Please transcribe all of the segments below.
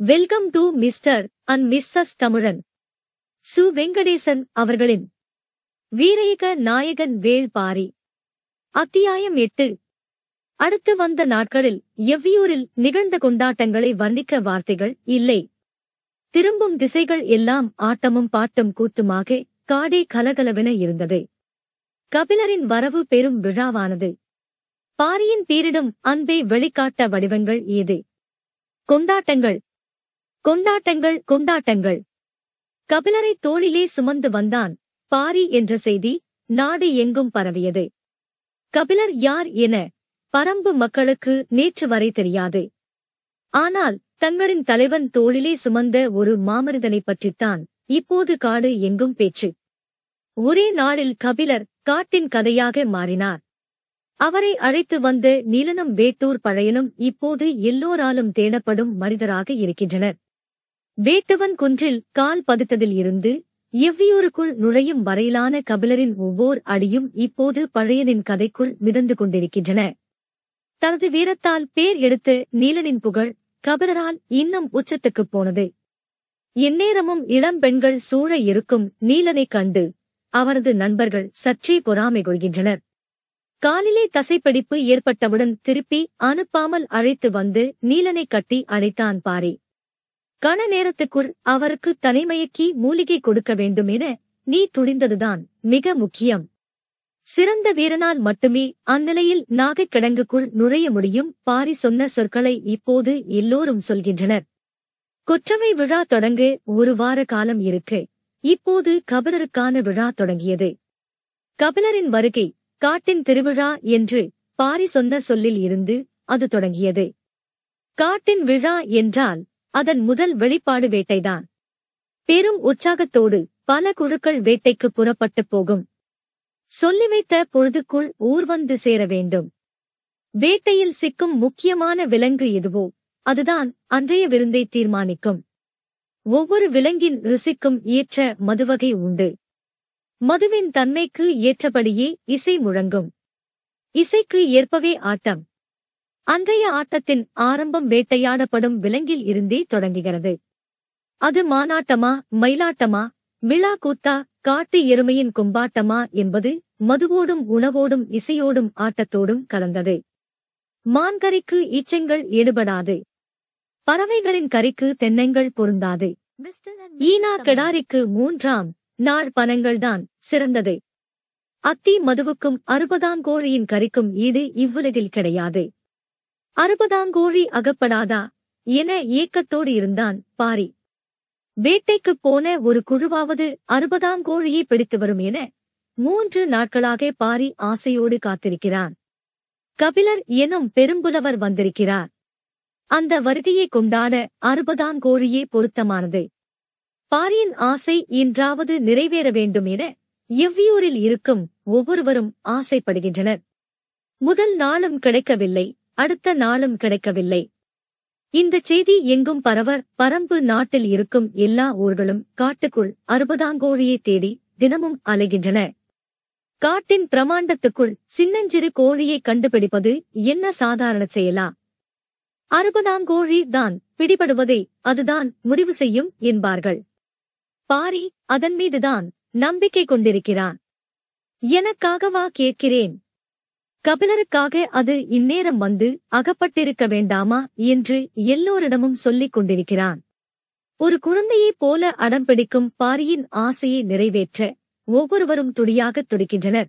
Welcome to mister and misses Tamilan Su Venkatesan அவர்களின் வீரயுக நாயகன் வேள்பாரி அத்தியாயம் எட்டு அடுத்து வந்த நாட்களில் எவ்வியூரில் நிகழ்ந்த கொண்டாட்டங்களை வர்ணிக்க வார்த்தைகள் இல்லை திரும்பும் திசைகள் எல்லாம் ஆட்டமும் பாட்டும் கூத்துமாக காடே கலகலவென இருந்தது கபிலரின் வரவு பெரும் விழாவானது பாரியின் பீரிடும் அன்பை வெளிக்காட்ட வடிவங்கள் ஏது கொண்டாட்டங்கள் கொண்டாட்டங்கள் கொண்டாட்டங்கள். கபிலரை தோளிலே சுமந்து வந்தான். பாரி என்ற செய்தி நாடு எங்கும் பரவியது. கபிலர் யார் என பரம்பு மக்களுக்கு நேற்று வரை தெரியாது. ஆனால் தங்களின் தலைவன் தோளிலே சுமந்த ஒரு மாமரிதனைப் பற்றித்தான் இப்போது காடு எங்கும் பேச்சு. ஒரே நாளில் கபிலர் காட்டின் கதையாக மாறினார். அவரை அழைத்து வந்த நீலனும் வேட்டூர் பழையனும் இப்போது எல்லோராலும் தேடப்படும் மனிதராக இருக்கின்றனர். வேட்டுவன் குன்றில் கால் பதித்ததில் இருந்து எவ்வியூருக்குள் நுழையும் வரையிலான கபிலரின் ஒவ்வொரு அடியும் இப்போது பழையனின் கதைக்குள் மிதந்து கொண்டிருக்கின்றன. தனது வீரத்தால் பேர் எடுத்து நீலனின் புகழ் கபிலரால் இன்னும் உச்சத்துக்குப் போனது. எந்நேரமும் இளம் பெண்கள் சூழ இருக்கும் நீலனைக் கண்டு அவரது நண்பர்கள் சற்றே பொறாமை கொள்கின்றனர். காலிலே தசைப்பிடிப்பு ஏற்பட்டவுடன் திருப்பி அனுப்பாமல் அழைத்து வந்து நீலனை கட்டி அழைத்தான் பாரி. கண நேரத்துக்குள் அவருக்கு தலைமயக்கி மூலிகை கொடுக்க வேண்டும் என நீ துணிந்ததுதான் மிக முக்கியம். சிறந்த வீரனால் மட்டுமே அந்நிலையில் நாகைக் கிடங்குக்குள் நுழைய முடியும் பாரி சொன்ன சொற்களை இப்போது எல்லோரும் சொல்கின்றனர். கொற்றவை விழா தொடங்க ஒரு வார காலம் இருக்கு. இப்போது கபிலருக்கான விழா தொடங்கியது. கபிலரின் வருகை காட்டின் திருவிழா என்று பாரி சொன்ன சொல்லில் இருந்து அது தொடங்கியது. காட்டின் விழா என்றால் அதன் முதல் வெளிப்பாடு வேட்டைதான். பெரும் உற்சாகத்தோடு பல குழுக்கள் வேட்டைக்கு புறப்பட்டு போகும். சொல்லி வைத்த பொழுதுக்குள் ஊர் வந்து சேர வேண்டும். வேட்டையில் சிக்கும் முக்கியமான விலங்கு எதுவோ அதுதான் அன்றைய விருந்தை தீர்மானிக்கும். ஒவ்வொரு விலங்கின் ருசிக்கும் ஏற்ற மதுவகை உண்டு. மதுவின் தன்மைக்கு ஏற்றபடியே இசை முழங்கும். இசைக்கு ஏற்பவே ஆட்டம். அன்றைய ஆட்டத்தின் ஆரம்பம் வேட்டையாடப்படும் விலங்கில் இருந்தே தொடங்குகிறது. அது மானாட்டமா மயிலாட்டமா விழா கூத்தா காட்டு எருமையின் கும்பாட்டமா என்பது மதுவோடும் உணவோடும் இசையோடும் ஆட்டத்தோடும் கலந்தது. மான்கறிக்கு ஈச்சங்கள் ஈடுபடாது. பறவைகளின் கறிக்கு தென்னங்கள் பொருந்தாது. ஈனா கெடாரிக்கு மூன்றாம் நாள் பனங்கள்தான் சிறந்தது. அத்தி மதுவுக்கும் அறுபதாங்கோழியின் கறிக்கும் ஈடு இவ்வுலகில் கிடையாது. அறுபதாங்கோழி அகப்படாதா? என ஏக்கத்தோடு இருந்தான் பாரி. வேட்டைக்குப் போன ஒரு குழுவாவது அறுபதாங்கோழியை பிடித்து வரும் என மூன்று நாட்களாக பாரி ஆசையோடு காத்திருக்கிறான். கபிலர் எனும் பெரும்புலவர் வந்திருக்கிறார். அந்த வருகையை கொண்டாட அறுபதாங்கோழியே பொருத்தமானது. பாரியின் ஆசை இன்றாவது நிறைவேற வேண்டும் என எவ்வியூரில் இருக்கும் ஒவ்வொருவரும் ஆசைப்படுகின்றனர். முதல் நாளும் கிடைக்கவில்லை. அடுத்த நாளும் கிடைக்கவில்லை. இந்த செய்தி எங்கும் பரவ பரம்பு நாட்டில் இருக்கும் எல்லா ஊர்களும் காட்டுக்குள் அறுபதாங்கோழியை தேடி தினமும் அலைகின்றன. காட்டின் பிரமாண்டத்துக்குள் சின்னஞ்சிறு கோழியை கண்டுபிடிப்பது என்ன சாதாரண செயலா? அறுபதாங்கோழி தான் பிடிபடுவதை அதுதான் முடிவு செய்யும் என்பார்கள். பாரி அதன் மீதுதான் நம்பிக்கை கொண்டிருக்கிறான். எனக்காகவா கேட்கிறேன்? கபிலருக்காக அது இந்நேரம் வந்து அகப்பட்டிருக்க வேண்டாமா என்று எல்லோரிடமும் சொல்லிக் கொண்டிருக்கிறான். ஒரு குழந்தையைப் போல அடம்பிடிக்கும் பாரியின் ஆசையை நிறைவேற்ற ஒவ்வொருவரும் துடியாகத் துடிக்கின்றனர்.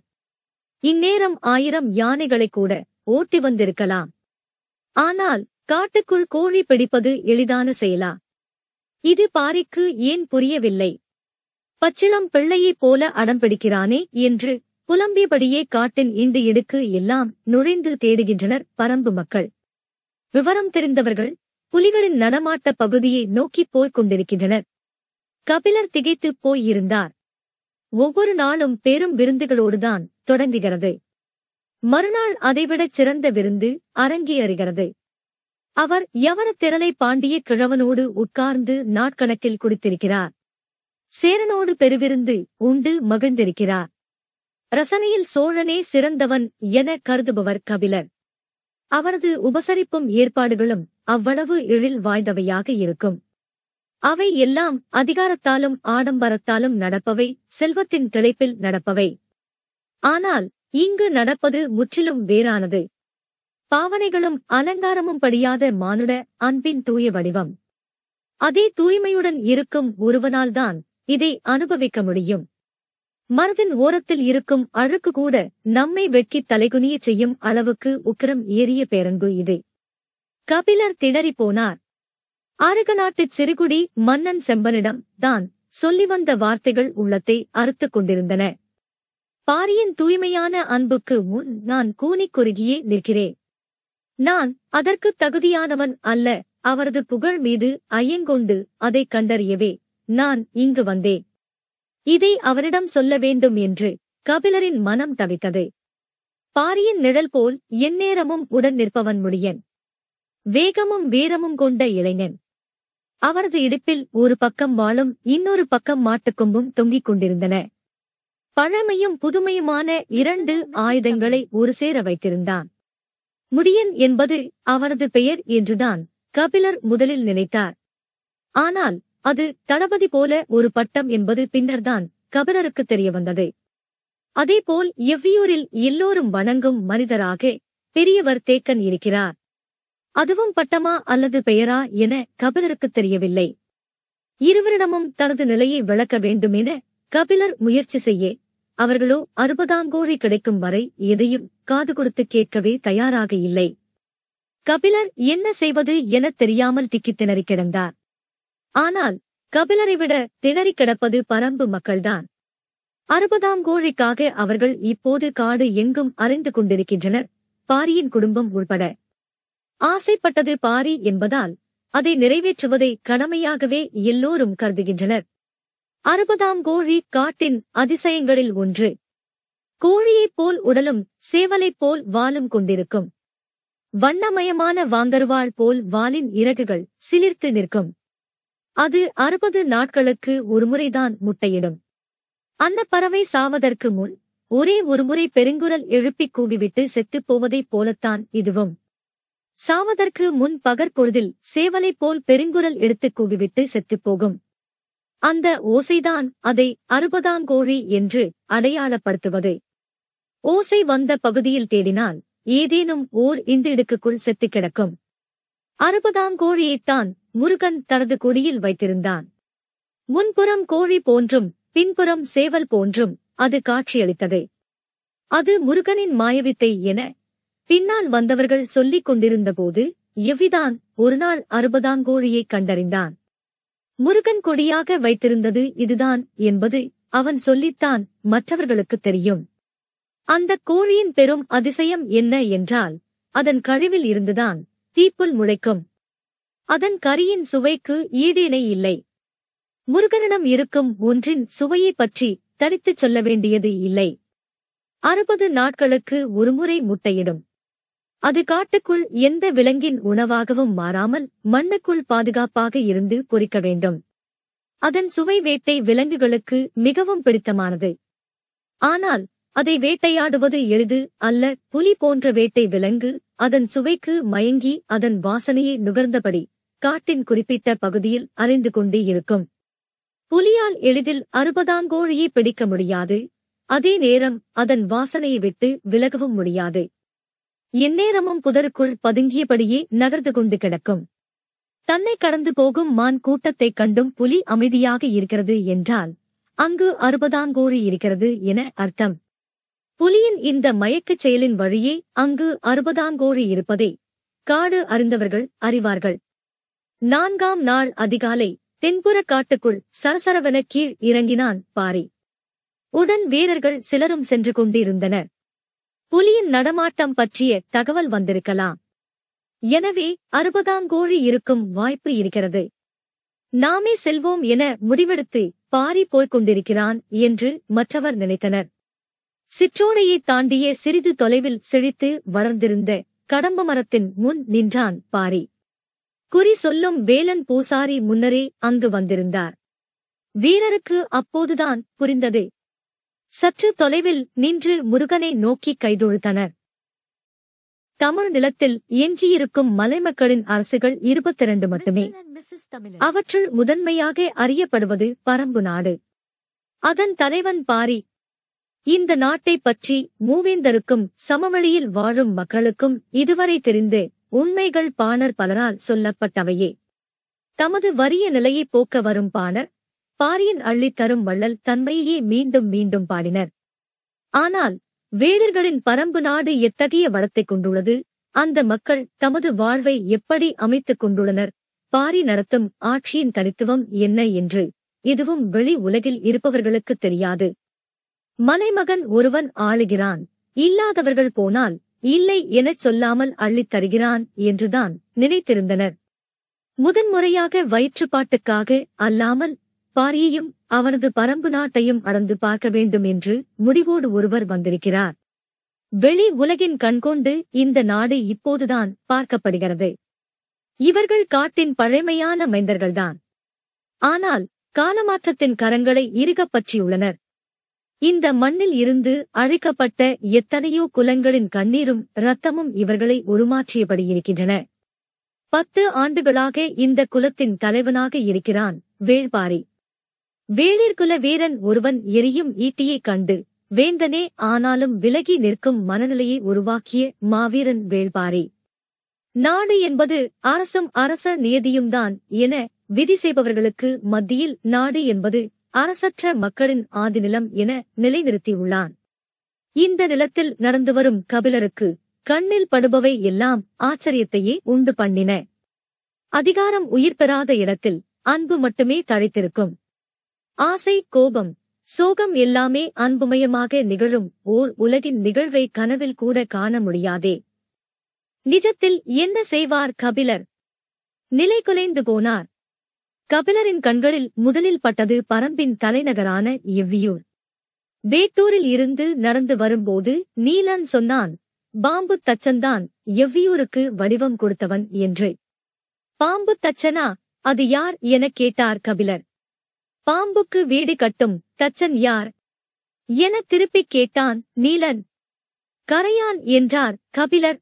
இந்நேரம் ஆயிரம் யானைகளைக் கூட ஓட்டி வந்திருக்கலாம். ஆனால் காட்டுக்குள் கோழி பிடிப்பது எளிதான செயலா? இது பாரிக்கு ஏன் புரியவில்லை? பச்சிளம் பிள்ளையைப் போல அடம்பிடிக்கிறானே என்று புலம்பியபடியே காட்டின் இண்டு இடுக்கு எல்லாம் நுழைந்து தேடுகின்றனர் பரம்பு மக்கள். விவரம் தெரிந்தவர்கள் புலிகளின் நடமாட்ட பகுதியை நோக்கிப் போய்க் கொண்டிருக்கின்றனர். கபிலர் திகைத்துப் போயிருந்தார் ஒவ்வொரு நாளும் பெரும் விருந்துகளோடுதான் தொடங்குகிறது. மறுநாள் அதைவிடச் சிறந்த விருந்து அரங்கேறுகிறது அவர் யவன திரளை பாண்டிய கிழவனோடு உட்கார்ந்து நாட்கணக்கில் குடித்திருக்கிறார். சேரனோடு பெருவிருந்து உண்டு மகிழ்ந்திருக்கிறார். ரசனையில் சோழனே சிறந்தவன் என கருதுபவர் கபிலர். அவரது உபசரிப்பும் ஏற்பாடுகளும் அவ்வளவு எழில் வாய்ந்தவையாக இருக்கும். அவை எல்லாம் அதிகாரத்தாலும் ஆடம்பரத்தாலும் நடப்பவை செல்வத்தின் திளைப்பில் நடப்பவை. ஆனால் இங்கு நடப்பது முற்றிலும் வேறானது. பாவனைகளும் அலங்காரமும் படியாத மானுட அன்பின் தூய வடிவம். அதே தூய்மையுடன் இருக்கும் ஒருவனால்தான் இதை அனுபவிக்க முடியும். மனதின் ஓரத்தில் இருக்கும் அழுக்கு கூட நம்மை வெட்கித் தலைகுனியச் செய்யும் அளவுக்கு உக்கிரம் ஏறிய பேரன்பு இது. கபிலர் திணறிப் போனார். ஆறுக நாட்டுச் சிறுகுடி மன்னன் செம்பனிடம் தான் சொல்லி வந்த வார்த்தைகள் உள்ளத்தை அறுத்துக் கொண்டிருந்தன. பாரியின் தூய்மையான அன்புக்கு முன் நான் கூனிக் குறுகியே நிற்கிறேன். நான் அதற்குத் தகுதியானவன் அல்ல அவரது புகழ் மீது ஐயங்கொண்டு அதைக் கண்டறியவே நான் இங்கு வந்தேன். இதை அவரிடம் சொல்ல வேண்டும் என்று கபிலரின் மனம் தவித்தது. பாரியின் நிழல் போல் எந்நேரமும் உடன் நிற்பவன் முடியன். வேகமும் வீரமும் கொண்ட இளைஞன். அவரது இடுப்பில் ஒரு பக்கம் வாளும் இன்னொரு பக்கம் மாட்டுக்கொம்பும் தொங்கிக் கொண்டிருந்தன. பழமையும் புதுமையுமான இரண்டு ஆயுதங்களை ஒரு சேர வைத்திருந்தான். முடியன் என்பது அவரது பெயர் என்றுதான் கபிலர் முதலில் நினைத்தார். ஆனால் அது தளபதி போல ஒரு பட்டம் என்பது பின்னர்தான் கபிலருக்கு தெரிய வந்தது அதேபோல் எவ்வியூரில் எல்லோரும் வணங்கும் மனிதராக பெரியவர் தேக்கன் இருக்கிறார். அதுவும் பட்டமா அல்லது பெயரா என கபிலருக்குத் தெரியவில்லை. இருவரிடமும் தனது நிலையை விளக்க வேண்டும் என கபிலர் முயற்சி செய்ய அவர்களோ அறுபதாங்கோழி கிடைக்கும் வரை எதையும் காது கொடுத்து கேட்கவே தயாராக இல்லை. கபிலர் என்ன செய்வது எனத் தெரியாமல் திக்கித் திணறிக் கிடந்தார். ஆனால் கபிலரை விட திணறிக் கிடப்பது பரம்பு மக்கள்தான். அறுபதாம் கோழிக்காக அவர்கள் இப்போது காடு எங்கும் அறிந்து கொண்டிருக்கின்றனர். பாரியின் குடும்பம் உள்பட. ஆசைப்பட்டது பாரி என்பதால் அதை நிறைவேற்றுவதை கடமையாகவே எல்லோரும் கருதுகின்றனர். அறுபதாம் கோழி காட்டின் அதிசயங்களில் ஒன்று. கோழியைப் போல் உடலும் சேவலைப் போல் வாலும் கொண்டிருக்கும். வண்ணமயமான வாங்கருவாள் போல் வாலின் இறகுகள் சிலிர்த்து நிற்கும். அது அறுபது நாட்களுக்கு ஒருமுறைதான் முட்டையிடும். அந்த பறவை சாவதற்கு முன் ஒரே ஒருமுறை பெருங்குரல் எழுப்பிக் கூவிவிட்டு செத்துப் போவதைப் போலத்தான் இதுவும். சாவதற்கு முன் பகற்பொழுதில் சேவலைப் போல் பெருங்குரல் எடுத்துக் கூவிவிட்டு செத்துப் போகும். அந்த ஓசைதான் அதை அறுபதாங்கோழி என்று அடையாளப்படுத்துவது. ஓசை வந்த பகுதியில் தேடினால் ஏதேனும் ஓர் இந்திடுக்குள் செத்துக் கிடக்கும். அறுபதாங்கோழியைத்தான் முருகன் தனது கொடியில் வைத்திருந்தான். முன்புறம் கோழி போன்றும் பின்புறம் சேவல் போன்றும் அது காட்சியளித்தது. அது முருகனின் மாயவித்தை என பின்னால் வந்தவர்கள் சொல்லிக் கொண்டிருந்தபோது எவ்விதான் ஒருநாள் அறுபதாங்கோழியைக் கண்டறிந்தான். முருகன் கொடியாக வைத்திருந்தது இதுதான் என்பது அவன் சொல்லித்தான் மற்றவர்களுக்குத் தெரியும். அந்தக் கோழியின் பெரும் அதிசயம் என்ன என்றால் அதன் கழிவில் இருந்துதான் தீப்புல் முளைக்கும். அதன் கரியின் சுவைக்கு ஈடிணை இல்லை. முருகனிடம் இருக்கும் ஒன்றின் சுவையைப் பற்றி தரித்துச் சொல்ல வேண்டியது இல்லை. அறுபது நாட்களுக்கு ஒருமுறை முட்டையிடும். அது காட்டுக்குள் எந்த விலங்கின் உணவாகவும் மாறாமல் மண்ணுக்குள் பாதுகாப்பாக இருந்து பொறிக்க வேண்டும். அதன் சுவை வேட்டை விலங்குகளுக்கு மிகவும் பிடித்தமானது. ஆனால் அதை வேட்டையாடுவது எளிது அல்ல புலி போன்ற வேட்டை விலங்கு அதன் சுவைக்கு மயங்கி அதன் வாசனையை நுகர்ந்தபடி. காட்டின் குறிப்பிட்ட பகுதியில் அறிந்து கொண்டே இருக்கும். புலியால் எளிதில் அறுபதாங்கோழியை பிடிக்க முடியாது. அதே நேரம் அதன் வாசனையை விட்டு விலகவும் முடியாது. எந்நேரமும் புதருக்குள் பதுங்கியபடியே நகர்ந்து கொண்டு கிடக்கும். தன்னை கடந்து போகும் மான் கூட்டத்தைக் கண்டும் புலி அமைதியாக இருக்கிறது என்றால் அங்கு அறுபதாங்கோழி இருக்கிறது என அர்த்தம். புலியின் இந்த மயக்கச் செயலின் வழியே அங்கு அறுபதாங்கோழி இருப்பதை காடு அறிந்தவர்கள் அறிவார்கள். நான்காம் நாள் அதிகாலை தென்புற காட்டுக்குள் சரசரவென கீழ் இறங்கினான் பாரி. உடன் வீரர்கள் சிலரும் சென்று கொண்டிருந்தனர். புலியின் நடமாட்டம் பற்றிய தகவல் வந்திருக்கலாம். எனவே அறுபதாங்கோழி இருக்கும் வாய்ப்பு இருக்கிறது. நாமே செல்வோம் என முடிவெடுத்து பாரி போய்க் கொண்டிருக்கிறான் என்று மற்றவர் நினைத்தனர். சிற்றோடையைத் தாண்டிய சிறிது தொலைவில் செழித்து வளர்ந்திருந்த கடம்ப மரத்தின் முன் நின்றான் பாரி. குறி சொல்லும் வேலன் பூசாரி முன்னரே அங்கு வந்திருந்தார். வீரருக்கு அப்போதுதான் புரிந்தது. சற்று தொலைவில் நின்று முருகனை நோக்கி கைதொழுத்தனர். தமிழ் நிலத்தில் எஞ்சியிருக்கும் மலைமக்களின் அரசுகள் இருபத்திரண்டு மட்டுமே. அவற்றுள் முதன்மையாக அறியப்படுவது பரம்பு நாடு. அதன் தலைவன் பாரி இந்த நாட்டைப் பற்றி மூவேந்தருக்கும் சமவெளியில் வாழும் மக்களுக்கும் இதுவரை தெரிந்து உண்மைகள் பாணர் பலரால் சொல்லப்பட்டவையே. தமது வறிய நிலையை போக்க வரும் பாணர் பாரியின் அள்ளித் தரும் வள்ளல் தன்மையே மீண்டும் மீண்டும் பாடினர். ஆனால் வேடர்களின் பரம்பு நாடு எத்தகைய வளத்தைக் கொண்டுள்ளது அந்த மக்கள் தமது வாழ்வை எப்படி அமைத்துக் கொண்டுள்ளனர் பாரி நடத்தும் ஆட்சியின் தனித்துவம் என்ன என்று இதுவும் வெளி உலகில் இருப்பவர்களுக்கு தெரியாது. மலைமகன் ஒருவன் ஆளுகிறான் இல்லாதவர்கள் போனால் இல்லை எனச் சொல்லாமல் அள்ளித் தருகிறான் என்றுதான் நினைத்திருந்தனர். முதன்முறையாக வயிற்றுப்பாட்டுக்காக அல்லாமல் பாரியையும் அவனது பரம்பு நாட்டையும் அளந்து பார்க்க வேண்டும் என்று முடிவோடு ஒருவர் வந்திருக்கிறார். வெளி உலகின் கண்கொண்டு இந்த நாடு இப்போதுதான் பார்க்கப்படுகிறது. இவர்கள் காட்டின் பழமையான மைந்தர்கள்தான். ஆனால் காலமாற்றத்தின் கரங்களை இறுகப் பற்றியுள்ளனர். இந்த மண்ணில் இருந்து அழைக்கப்பட்ட எத்தனையோ குலங்களின் கண்ணீரும் இரத்தமும் இவர்களை உருமாற்றியபடி இருக்கின்றன பத்து ஆண்டுகளாக இந்த குலத்தின் தலைவனாக இருக்கிறான் வேள்பாரி. வேளிர்குல வீரன் ஒருவன் எரியும் ஈட்டியைக் கண்டு வேந்தனே ஆனாலும் விலகி நிற்கும் மனநிலையை உருவாக்கிய மாவீரன் வேள்பாரி. நாடு என்பது அரசும் அரச நியதியும்தான் என விதி செய்பவர்களுக்கு மத்தியில் நாடு என்பது அரசற்ற மக்களின் ஆதிநிலம் என நிலைநிறுத்தியுள்ளான். இந்த நிலத்தில் நடந்து வரும் கபிலருக்கு கண்ணில் படுபவை எல்லாம் ஆச்சரியத்தையே உண்டு பண்ணின. அதிகாரம் உயிர் பெறாத இடத்தில் அன்பு மட்டுமே தழைத்திருக்கும். ஆசை கோபம் சோகம் எல்லாமே அன்புமயமாக நிகழும் ஓர் உலகின் நிகழ்வை கனவில் கூட காண முடியாதே. நிஜத்தில் என்ன செய்வார் கபிலர்? நிலை குலைந்து போனார். கபிலரின் கண்களில் முதலில் பட்டது பரம்பின் தலைநகரான எவ்வியூர். வேட்டூரில் இருந்து நடந்து வரும்போது நீலன் சொன்னான் பாம்பு தச்சன்தான் எவ்வியூருக்கு வடிவம் கொடுத்தவன் என்று. பாம்பு தச்சனா? அது யார்? எனக் கேட்டார் கபிலர். பாம்புக்கு வீடு கட்டும் தச்சன் யார்? என திருப்பிக் கேட்டான் நீலன். கரையான் என்றார் கபிலர்.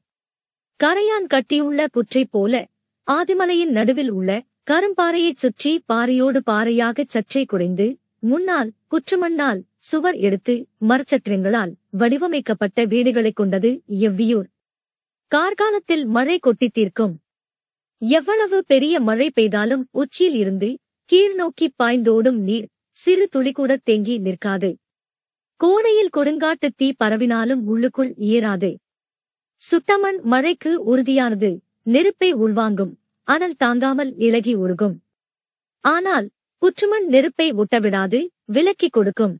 கரையான் கட்டியுள்ள புற்றைப் போல ஆதிமலையின் நடுவில் உள்ள கரும்பாறையைச் சுற்றி பாறையோடு பாறையாகச் சற்றே குறைந்து முன்னால் குற்றுமண்ணால் சுவர் எடுத்து மரச்சற்றங்களால் வடிவமைக்கப்பட்ட வீடுகளைக் கொண்டது எவ்வியூர். கார்காலத்தில் மழை கொட்டித் தீர்க்கும். எவ்வளவு பெரிய மழை பெய்தாலும் உச்சியில் இருந்து கீழ்நோக்கி பாய்ந்தோடும் நீர் சிறு துளிகூடத் தேங்கி நிற்காது. கோடையில் கொடுங்காட்டுத் தீ பரவினாலும் உள்ளுக்குள் ஏறாது சுட்டமண் மழைக்கு உறுதியானது நெருப்பை உள்வாங்கும். அனல் தாங்காமல் இலகி உருகும். ஆனால் புற்றுமண் நெருப்பை ஒட்டவிடாது விலக்கிக் கொடுக்கும்.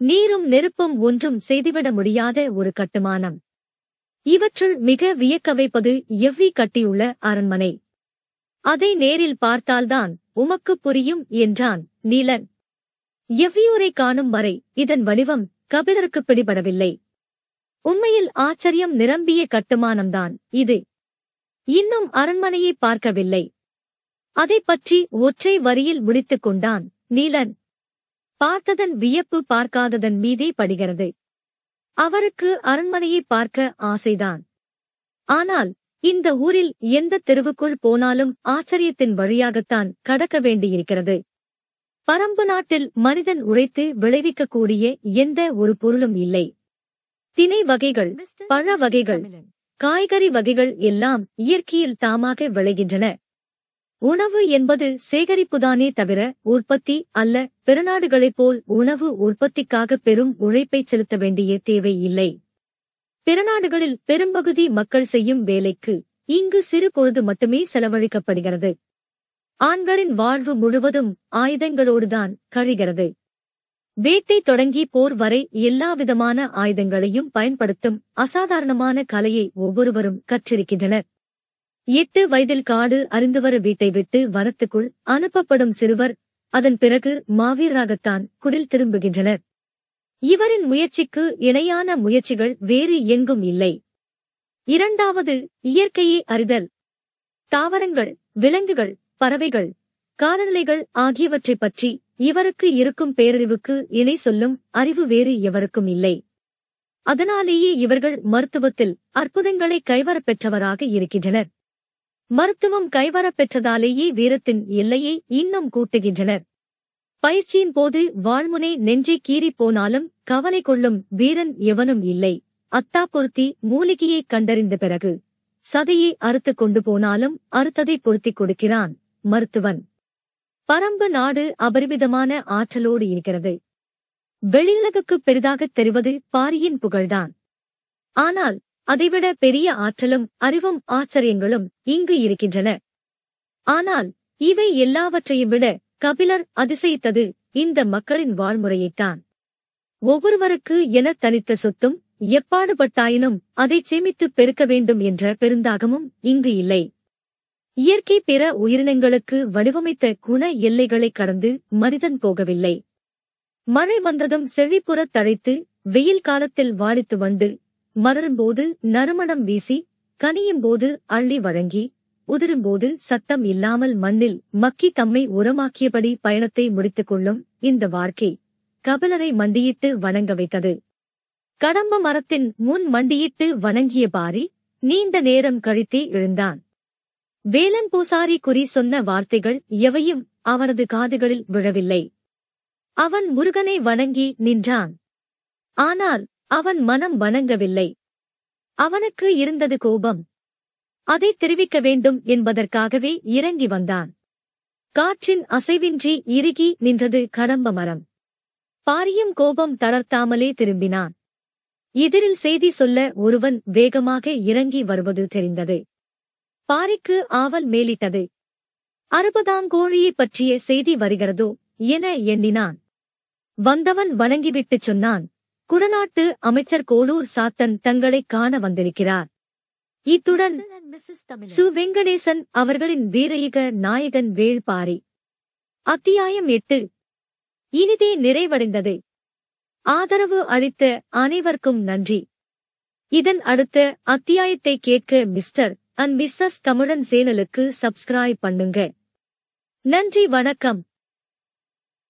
நீரும் நெருப்பும் ஒன்றும் செய்துவிட முடியாத ஒரு கட்டுமானம். இவற்றுள் மிக வியக்க வைப்பது எவ்வி கட்டியுள்ள அரண்மனை. அதை நேரில் பார்த்தால்தான் உமக்குப் புரியும் என்றான் நீலன். எவ்வியூரை காணும் வரை இதன் வடிவம் கபிலருக்கு பிடிபடவில்லை. உண்மையில் ஆச்சரியம் நிரம்பிய கட்டுமானம்தான் இது. இன்னும் அரண்மனையை பார்க்கவில்லை. அதைப் பற்றி ஒற்றை வரியில் முடித்துக் கொண்டான் நீலன். பார்த்ததன் வியப்பு பார்க்காததன் மீதே படுகிறது. அவருக்கு அரண்மனையை பார்க்க ஆசைதான். ஆனால் இந்த ஊரில் எந்த தெருவுக்குள் போனாலும் ஆச்சரியத்தின் வழியாகத்தான் கடக்க வேண்டியிருக்கிறது. பரம்பு நாட்டில் மனிதன் உழைத்து விளைவிக்கக்கூடிய எந்த ஒரு பொருளும் இல்லை. தினை வகைகள் பழ வகைகள் காய்கறி வகைகள் எல்லாம் இயற்கையில் தாமாக விளைகின்றன. உணவு என்பது சேகரிப்புதானே தவிர உற்பத்தி அல்ல. பிறநாடுகளைப் போல் உணவு உற்பத்திக்காக பெரும் உழைப்பை செலுத்த வேண்டிய தேவை இல்லை. பிறநாடுகளில் பெரும்பகுதி மக்கள் செய்யும் வேலைக்கு இங்கு சிறு பொழுது மட்டுமே செலவழிக்கப்படுகிறது. ஆண்களின் வாழ்வு முழுவதும் ஆயுதங்களோடுதான் கழிகிறது. வேட்டை தொடங்கி போர் வரை எல்லாவிதமான ஆயுதங்களையும் பயன்படுத்தும் அசாதாரணமான கலையை ஒவ்வொருவரும் கற்றிருக்கின்றனர். எட்டு வயதில் காடு அறிந்துவர வீட்டை விட்டு வனத்துக்குள் அனுப்பப்படும் சிறுவர் அதன் பிறகு மாவீராகத்தான் குடில் திரும்புகின்றனர். இவரின் முயற்சிக்கு இணையான முயற்சிகள் வேறு எங்கும் இல்லை. இரண்டாவது இயற்கையை அறிதல். தாவரங்கள் விலங்குகள் பறவைகள் காலநிலைகள் ஆகியவற்றைப் பற்றி இவருக்கு இருக்கும் பேரறிவுக்கு இணை சொல்லும் அறிவு வேறு எவருக்கும் இல்லை. அதனாலேயே இவர்கள் மருத்துவத்தில் அற்புதங்களை கைவரப் பெற்றவராக இருக்கின்றனர். மருத்துவம் கைவரப் பெற்றதாலேயே வீரத்தின் எல்லையை இன்னும் கூட்டுகின்றனர். பயிற்சியின் போது வாழ்முனை நெஞ்சை கீறிப் போனாலும் கவலை கொள்ளும் வீரன் எவனும் இல்லை. அத்தா பொருத்தி மூலிகையை கண்டறிந்த பிறகு சதையை அறுத்துக் கொண்டு போனாலும் அறுத்ததை பொருத்திக் கொடுக்கிறான் மருத்துவன். பரம்பு நாடு அபரிமிதமான ஆற்றலோடு இருக்கிறது. வெளியுலகுக்கு பெரிதாகத் தெரிவது பாரியின் புகழ்தான். ஆனால் அதைவிட பெரிய ஆற்றலும் அறிவும் ஆச்சரியங்களும் இங்கு இருக்கின்றன. ஆனால் இவை எல்லாவற்றையும் விட கபிலர் அதிசயித்தது இந்த மக்களின் வாழ்முறையைத்தான். ஒவ்வொருவருக்கு என தனித்த சொத்தும் எப்பாடுபட்டாயினும் அதைச் சேமித்துப் பெருக்க வேண்டும் என்ற பெருந்தாகமும் இங்கு இல்லை. இயற்கை பிற உயிரினங்களுக்கு வடிவமைத்த குண எல்லைகளைக் கடந்து மனிதன் போகவில்லை. மழை வந்ததும் செழிப்புறத் தழைத்து வெயில் காலத்தில் வாடித்து வந்து மலரும்போது நறுமணம் வீசி கனியும்போது அள்ளி வழங்கி உதிரும்போது சத்தம் இல்லாமல் மண்ணில் மக்கி தம்மை உரமாக்கியபடி பயணத்தை முடித்துக் கொள்ளும் இந்த வாழ்க்கை கபிலரை மண்டியிட்டு வணங்க வைத்தது. கடம்ப மரத்தின் முன் மண்டியிட்டு வணங்கிய பாரி நீண்ட நேரம் கழித்தே எழுந்தான். வேலன் பூசாரி குறி சொன்ன வார்த்தைகள் எவையும் அவனது காதுகளில் விழவில்லை. அவன் முருகனை வணங்கி நின்றான். ஆனால் அவன் மனம் வணங்கவில்லை. அவனுக்கு இருந்தது கோபம். அதை தெரிவிக்க வேண்டும் என்பதற்காகவே இறங்கி வந்தான். காற்றின் அசைவின்றி இறுகி நின்றது கடம்ப மரம் பாரியும் கோபம் தளர்த்தாமலே திரும்பினான். எதிரில் செய்தி சொல்ல ஒருவன் வேகமாக இறங்கி வருவது தெரிந்தது. பாரிக்கு ஆவல் மேலிட்டது. அறுபதாங்கோழியைப் பற்றிய செய்தி வருகிறதோ என எண்ணினான். வந்தவன் வணங்கிவிட்டுச் சொன்னான். குடநாட்டு அமைச்சர் கோளூர் சாத்தன் தங்களைக் காண வந்திருக்கிறார். இத்துடன் சு. வெங்கடேசன் அவர்களின் வீரயுக நாயகன் வேள்பாரி. அத்தியாயம் எட்டு. இனிதே நிறைவடைந்தது. ஆதரவு அளித்த அனைவருக்கும் நன்றி. இதன் அடுத்த அத்தியாயத்தை கேட்க மிஸ்டர் அண்ட் மிஸ்ஸஸ் தமிழன் சேனலுக்கு சப்ஸ்கிரைப் பண்ணுங்க. நன்றி வணக்கம்.